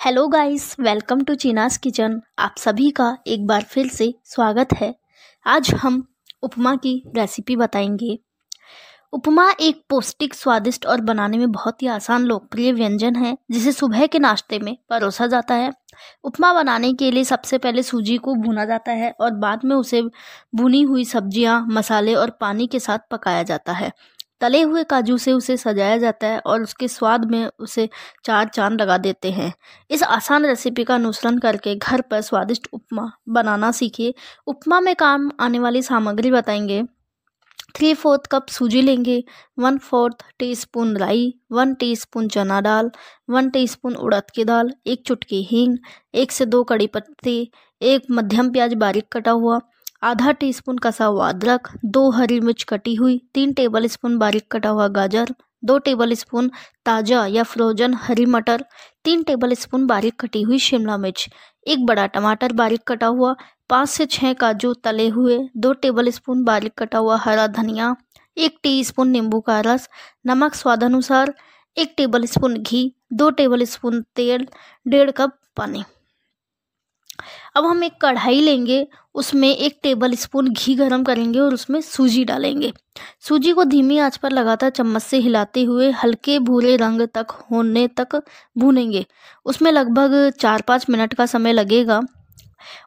Hello guys welcome to Cheena's kitchen आप सभी का एक बार फिर से स्वागत है। आज हम उपमा की रेसिपी बताएँगे। उपमा एक पौष्टिक स्वादिष्ट और बनाने में बहुत ही आसान लोकप्रिय व्यंजन है जिसे सुबह के नाश्ते में परोसा जाता है। उपमा बनाने के लिए सबसे पहले सूजी को भुना जाता है और बाद में उसे भुनी हुई सब्ज़ियाँ, मसाले और पानी के साथ पकाया जाता है। तले हुए काजू से उसे सजाया जाता है और उसके स्वाद में उसे चार चाँद लगा देते हैं। इस आसान रेसिपी का अनुसरण करके घर पर स्वादिष्ट उपमा बनाना सीखिए। उपमा में काम आने वाली सामग्री बताएँगे। थ्री फोर्थ कप सूजी लेंगे वन फोर्थ टी स्पून राई, वन टीस्पून चना दाल, वन टीस्पून उड़द की दाल, एक चुटकी हींग, एक से दो कड़ी पत्ती, एक मध्यम प्याज बारीक कटा हुआ आधा टीस्पून कसा हुआ अदरक, दो हरी मिर्च कटी हुई, तीन टेबल स्पून बारीक कटा हुआ गाजर, दो टेबल स्पून ताज़ा या फ्रोजन हरी मटर, तीन टेबल स्पून बारीक कटी हुई शिमला मिर्च, एक बड़ा टमाटर बारीक कटा हुआ, पाँच से छः काजू तले हुए, दो टेबल स्पून बारीक कटा हुआ हरा धनिया, एक टीस्पून नींबू का रस, नमक स्वादानुसार एक टेबल स्पून घी, दो टेबल स्पून तेल, डेढ़ कप पानी। अब हम एक कढ़ाई लेंगे उसमें एक टेबल स्पून घी गरम करेंगे और उसमें सूजी डालेंगे। सूजी को धीमी आँच पर लगातार चम्मच से हिलाते हुए हल्के भूरे रंग तक होने तक भूनेंगे। उसमें लगभग चार पाँच मिनट का समय लगेगा।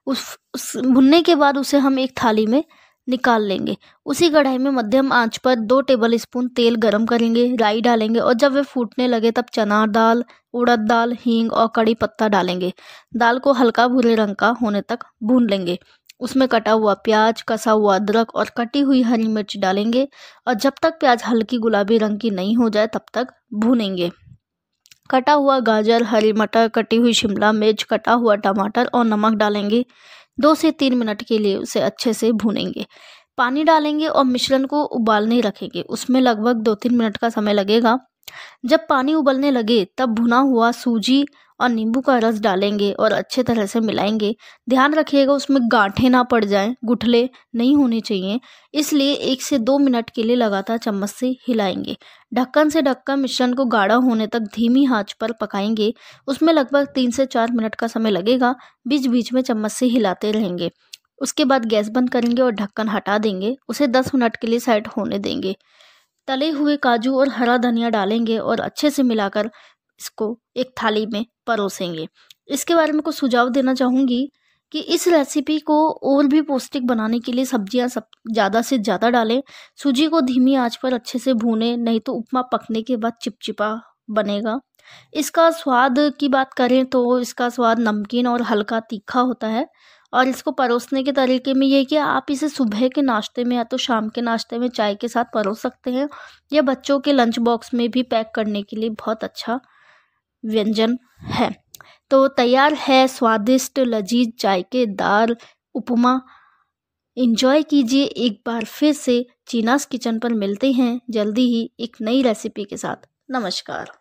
उस, उस भुनने के बाद उसे हम एक थाली में निकाल लेंगे। उसी कढ़ाई में मध्यम आँच पर दो टेबल स्पून तेल गरम करेंगे, राई डालेंगे और जब वे फूटने लगे तब चना दाल, उड़द दाल, हींग और कड़ी पत्ता डालेंगे। दाल को हल्का भूरे रंग का होने तक भून लेंगे। उसमें कटा हुआ प्याज, कसा हुआ अदरक और कटी हुई हरी मिर्च डालेंगे और जब तक प्याज हल्की गुलाबी रंग की नहीं हो जाए तब तक भूनेंगे। कटा हुआ गाजर, हरी मटर, कटी हुई शिमला मिर्च, कटा हुआ टमाटर और नमक डालेंगे। दो से तीन मिनट के लिए उसे अच्छे से भूनेंगे। पानी डालेंगे और मिश्रण को उबालने रखेंगे। उसमें लगभग दो तीन मिनट का समय लगेगा। जब पानी उबलने लगे, तब भुना हुआ सूजी और नींबू का रस डालेंगे और अच्छे तरह से मिलाएँगे। ध्यान रखिएगा, उसमें गांठें ना पड़ जाएँ, गुठले नहीं होने चाहिए। इसलिए एक से दो मिनट के लिए लगातार चम्मच से हिलाएँगे। ढक्कन से ढक्कर मिश्रण को गाढ़ा होने तक धीमी आँच पर पकाएँगे। उसमें लगभग तीन से चार मिनट का समय लगेगा। बीच बीच में चम्मच से हिलाते रहेंगे। उसके बाद गैस बंद करेंगे और ढक्कन हटा देंगे। उसे दस मिनट के लिए साइड होने देंगे। तले हुए काजू और हरा धनिया डालेंगे और अच्छे से मिलाकर इसको एक थाली में परोसेंगे। इसके बारे में कुछ सुझाव देना चाहूँगी कि इस रेसिपी को और भी पौष्टिक बनाने के लिए सब्ज़ियाँ सब ज़्यादा से ज़्यादा डालें। सूजी को धीमी आँच पर अच्छे से भूनें, नहीं तो उपमा पकने के बाद चिपचिपा बनेगा। इसका स्वाद की बात करें तो इसका स्वाद नमकीन और हल्का तीखा होता है। और इसको परोसने के तरीके में ये कि आप इसे सुबह के नाश्ते में या तो शाम के नाश्ते में चाय के साथ परोस सकते हैं या बच्चों के लंच बॉक्स में भी पैक करने के लिए बहुत अच्छा व्यंजन है। तो तैयार है स्वादिष्ट लजीज चाय के दाल, उपमा। इंजॉय कीजिए एक बार फिर से। चीनास किचन पर मिलते हैं जल्दी ही एक नई रेसिपी के साथ। नमस्कार।